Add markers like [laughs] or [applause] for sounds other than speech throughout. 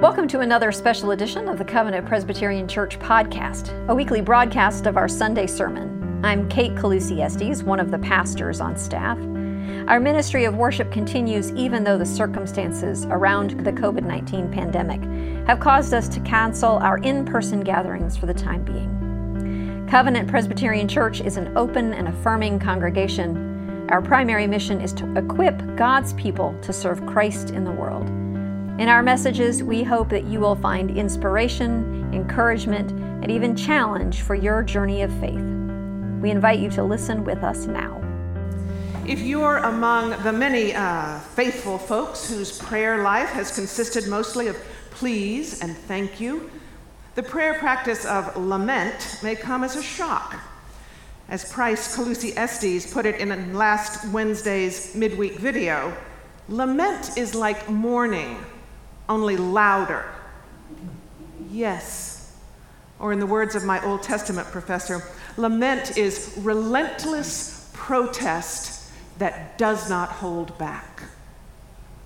Welcome to another special edition of the Covenant Presbyterian Church podcast, a weekly broadcast of our Sunday sermon. I'm Kate Calusi Estes, one of the pastors on staff. Our ministry of worship continues even though the circumstances around the COVID 19 pandemic have caused us to cancel our in person gatherings for the time being. Covenant Presbyterian Church is an open and affirming congregation. Our primary mission is to equip God's people to serve Christ in the world. In our messages, we hope that you will find inspiration, encouragement, and even challenge for your journey of faith. We invite you to listen with us now. If you're among the many uh, faithful folks whose prayer life has consisted mostly of please and thank you, the prayer practice of lament may come as a shock. As Price Calusi Estes put it in last Wednesday's midweek video, lament is like mourning only louder. Yes. Or, in the words of my Old Testament professor, lament is relentless protest that does not hold back.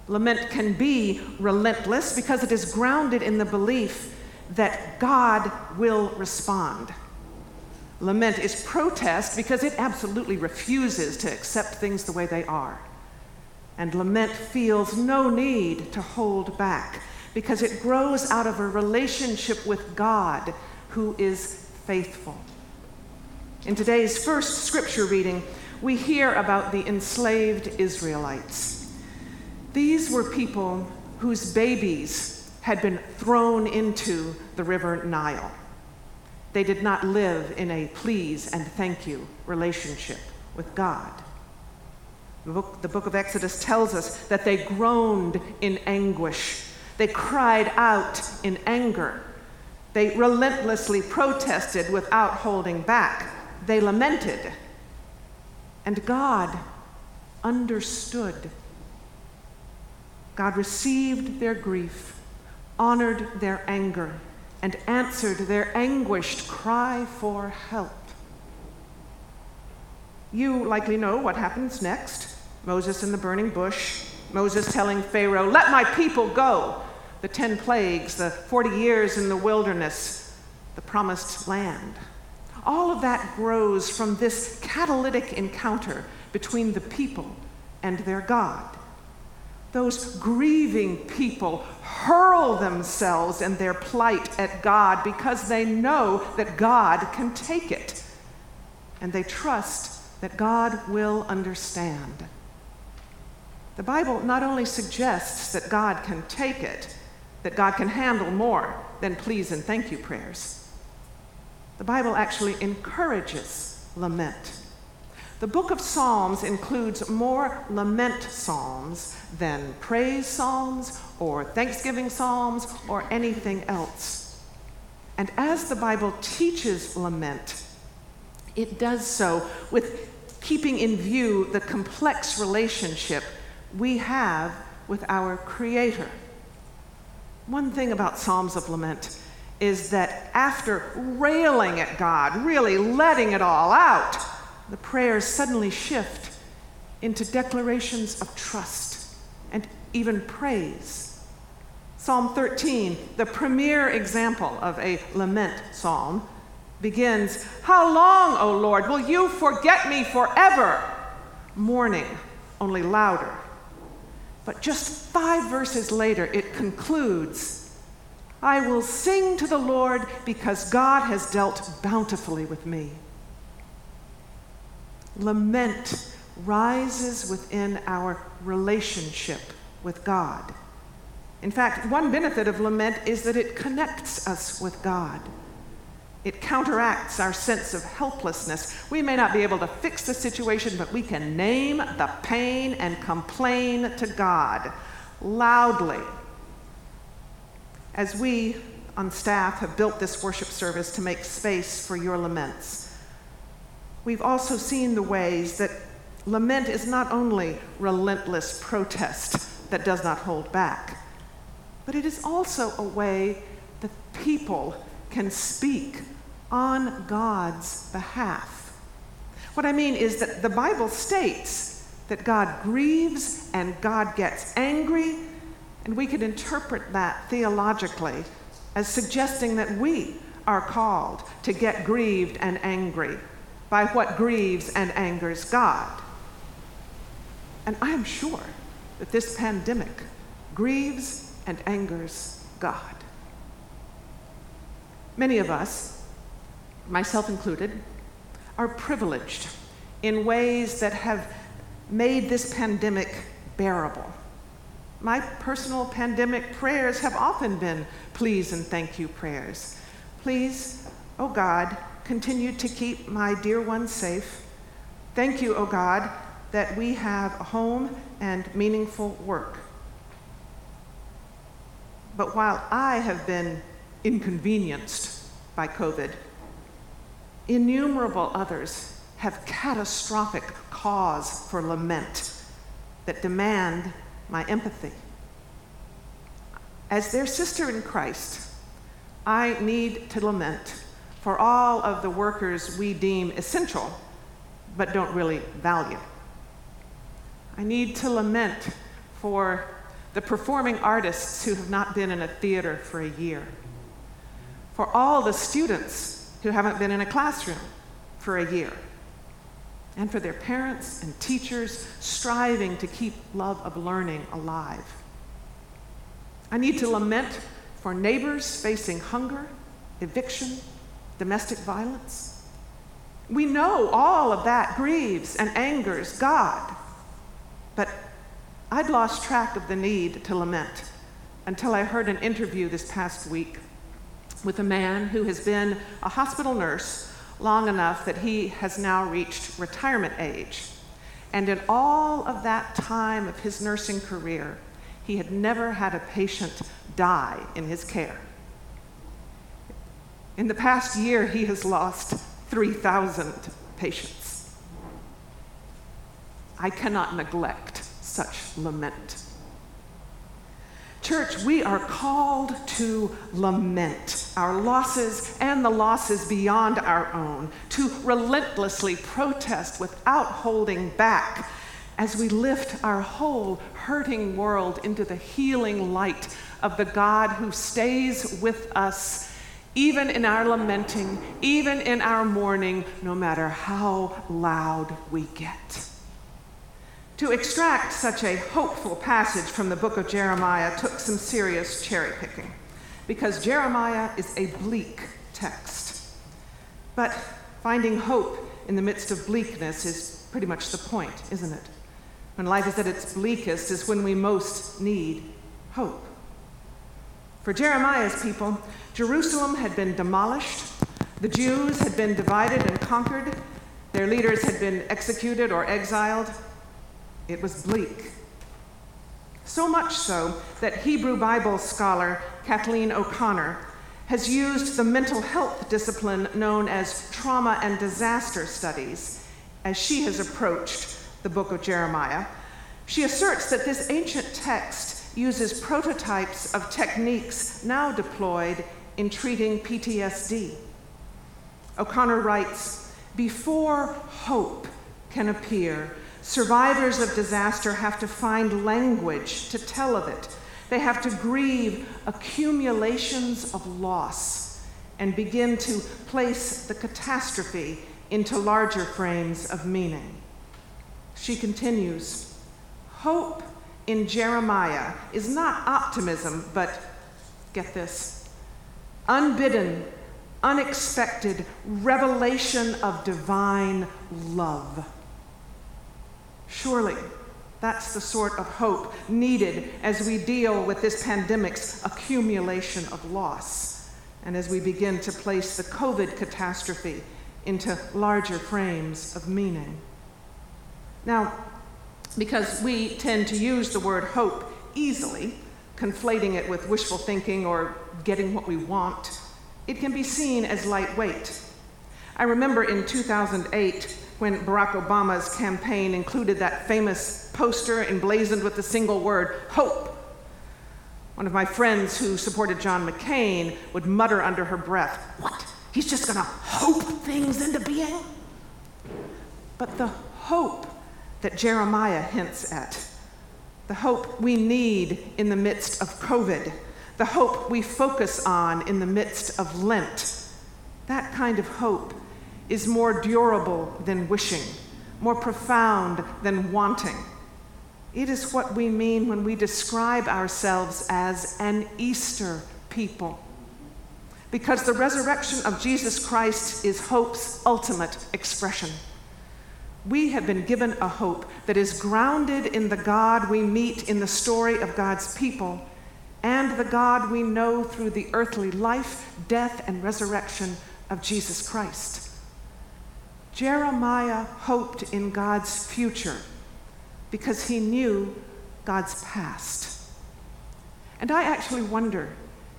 Lament can be relentless because it is grounded in the belief that God will respond. Lament is protest because it absolutely refuses to accept things the way they are. And lament feels no need to hold back because it grows out of a relationship with God who is faithful. In today's first scripture reading, we hear about the enslaved Israelites. These were people whose babies had been thrown into the river Nile. They did not live in a please and thank you relationship with God. The book, the book of Exodus tells us that they groaned in anguish. They cried out in anger. They relentlessly protested without holding back. They lamented. And God understood. God received their grief, honored their anger, and answered their anguished cry for help. You likely know what happens next. Moses in the burning bush, Moses telling Pharaoh, Let my people go. The 10 plagues, the 40 years in the wilderness, the promised land. All of that grows from this catalytic encounter between the people and their God. Those grieving people hurl themselves in their plight at God because they know that God can take it. And they trust that God will understand. The Bible not only suggests that God can take it, that God can handle more than please and thank you prayers, the Bible actually encourages lament. The book of Psalms includes more lament psalms than praise psalms or thanksgiving psalms or anything else. And as the Bible teaches lament, it does so with keeping in view the complex relationship we have with our Creator. One thing about Psalms of Lament is that after railing at God, really letting it all out, the prayers suddenly shift into declarations of trust and even praise. Psalm 13, the premier example of a lament psalm, begins How long, O Lord, will you forget me forever? Mourning, only louder. But just five verses later, it concludes I will sing to the Lord because God has dealt bountifully with me. Lament rises within our relationship with God. In fact, one benefit of lament is that it connects us with God. It counteracts our sense of helplessness. We may not be able to fix the situation, but we can name the pain and complain to God loudly. As we on staff have built this worship service to make space for your laments, we've also seen the ways that lament is not only relentless protest that does not hold back, but it is also a way that people can speak on God's behalf. What I mean is that the Bible states that God grieves and God gets angry And we could interpret that theologically as suggesting that we are called to get grieved and angry by what grieves and angers God. And I am sure that this pandemic grieves and angers God. Many of us, myself included, are privileged in ways that have made this pandemic bearable. My personal pandemic prayers have often been please and thank you prayers. Please, oh God, continue to keep my dear ones safe. Thank you, oh God, that we have a home and meaningful work. But while I have been inconvenienced by COVID, innumerable others have catastrophic cause for lament that demand my empathy. As their sister in Christ, I need to lament for all of the workers we deem essential but don't really value. I need to lament for the performing artists who have not been in a theater for a year, for all the students who haven't been in a classroom for a year, and for their parents and teachers striving to keep love of learning alive. I need to lament for neighbors facing hunger, eviction, domestic violence. We know all of that grieves and angers God, but I'd lost track of the need to lament until I heard an interview this past week with a man who has been a hospital nurse long enough that he has now reached retirement age. And in all of that time of his nursing career, he had never had a patient die in his care. In the past year, he has lost 3,000 patients. I cannot neglect such lament. Church, we are called to lament our losses and the losses beyond our own, to relentlessly protest without holding back as we lift our whole hurting world into the healing light of the God who stays with us, even in our lamenting, even in our mourning, no matter how loud we get. To extract such a hopeful passage from the book of Jeremiah took some serious cherry picking, because Jeremiah is a bleak text. But finding hope in the midst of bleakness is pretty much the point, isn't it? When life is at its bleakest, is when we most need hope. For Jeremiah's people, Jerusalem had been demolished, the Jews had been divided and conquered, their leaders had been executed or exiled. It was bleak. So much so that Hebrew Bible scholar Kathleen O'Connor has used the mental health discipline known as trauma and disaster studies as she has approached the book of Jeremiah. She asserts that this ancient text uses prototypes of techniques now deployed in treating PTSD. O'Connor writes Before hope can appear, survivors of disaster have to find language to tell of it. They have to grieve accumulations of loss and begin to place the catastrophe into larger frames of meaning. She continues Hope in Jeremiah is not optimism, but get this unbidden, unexpected revelation of divine love. Surely, that's the sort of hope needed as we deal with this pandemic's accumulation of loss and as we begin to place the COVID catastrophe into larger frames of meaning. Now, because we tend to use the word hope easily, conflating it with wishful thinking or getting what we want, it can be seen as lightweight. I remember in 2008 when Barack Obama's campaign included that famous poster emblazoned with the single word, hope. One of my friends who supported John McCain would mutter under her breath, What? He's just gonna hope things into being? But the hope that Jeremiah hints at the hope we need in the midst of COVID, the hope we focus on in the midst of Lent. That kind of hope is more durable than wishing, more profound than wanting. It is what we mean when we describe ourselves as an Easter people. Because the resurrection of Jesus Christ is hope's ultimate expression. We have been given a hope that is grounded in the God we meet in the story of God's people and the God we know through the earthly life, death, and resurrection of Jesus Christ. Jeremiah hoped in God's future because he knew God's past. And I actually wonder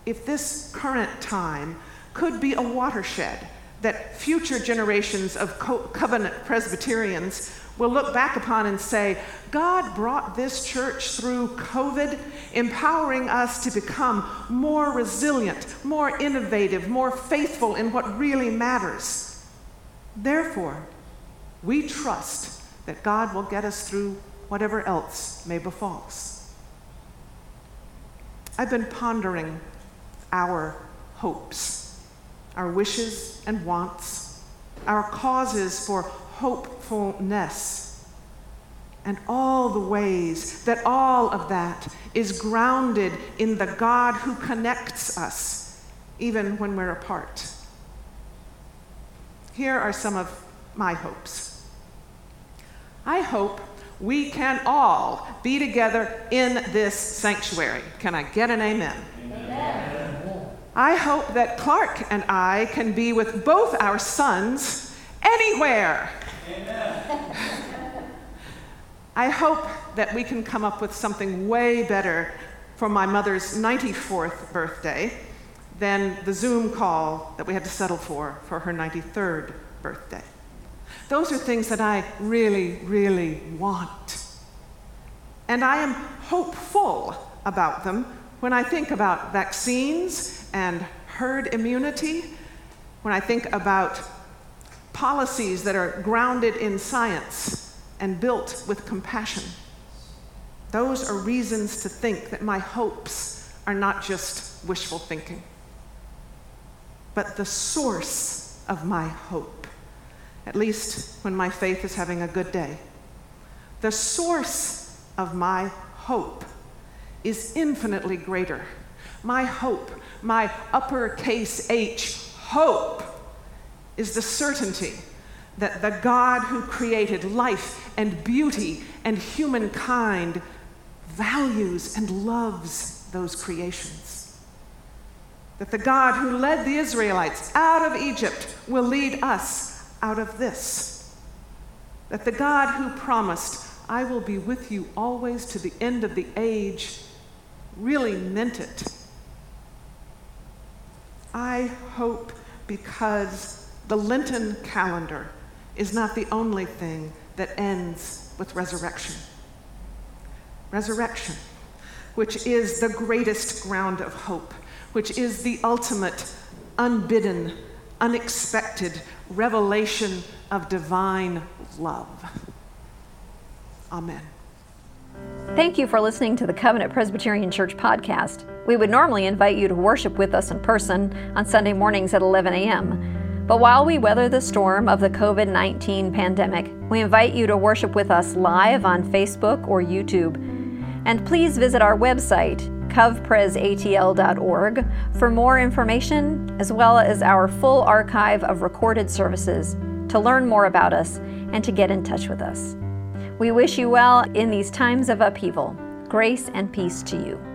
if this current time could be a watershed that future generations of covenant Presbyterians will look back upon and say, God brought this church through COVID, empowering us to become more resilient, more innovative, more faithful in what really matters. Therefore, we trust that God will get us through whatever else may befall us. I've been pondering our hopes, our wishes and wants, our causes for hopefulness, and all the ways that all of that is grounded in the God who connects us, even when we're apart. Here are some of my hopes. I hope we can all be together in this sanctuary. Can I get an amen? amen? I hope that Clark and I can be with both our sons anywhere. Amen. [laughs] I hope that we can come up with something way better for my mother's 94th birthday than the Zoom call that we had to settle for for her 93rd birthday. Those are things that I really, really want. And I am hopeful about them when I think about vaccines and herd immunity, when I think about policies that are grounded in science and built with compassion. Those are reasons to think that my hopes are not just wishful thinking, but the source of my hope at least when my faith is having a good day. The source of my hope is infinitely greater. My hope, my uppercase H, hope, is the certainty that the God who created life and beauty and humankind values and loves those creations. That the God who led the Israelites out of Egypt will lead us out of this that the God who promised, I will be with you always to the end of the age, really meant it. I hope because the Lenten calendar is not the only thing that ends with resurrection. Resurrection, which is the greatest ground of hope, which is the ultimate, unbidden, unexpected revelation of divine love. Amen. Thank you for listening to the Covenant Presbyterian Church podcast. We would normally invite you to worship with us in person on Sunday mornings at 11 a.m. But while we weather the storm of the COVID 19 pandemic, we invite you to worship with us live on Facebook or YouTube. And please visit our website, covpresatl.org for more information, as well as our full archive of recorded services, to learn more about us and to get in touch with us. We wish you well in these times of upheaval. Grace and peace to you.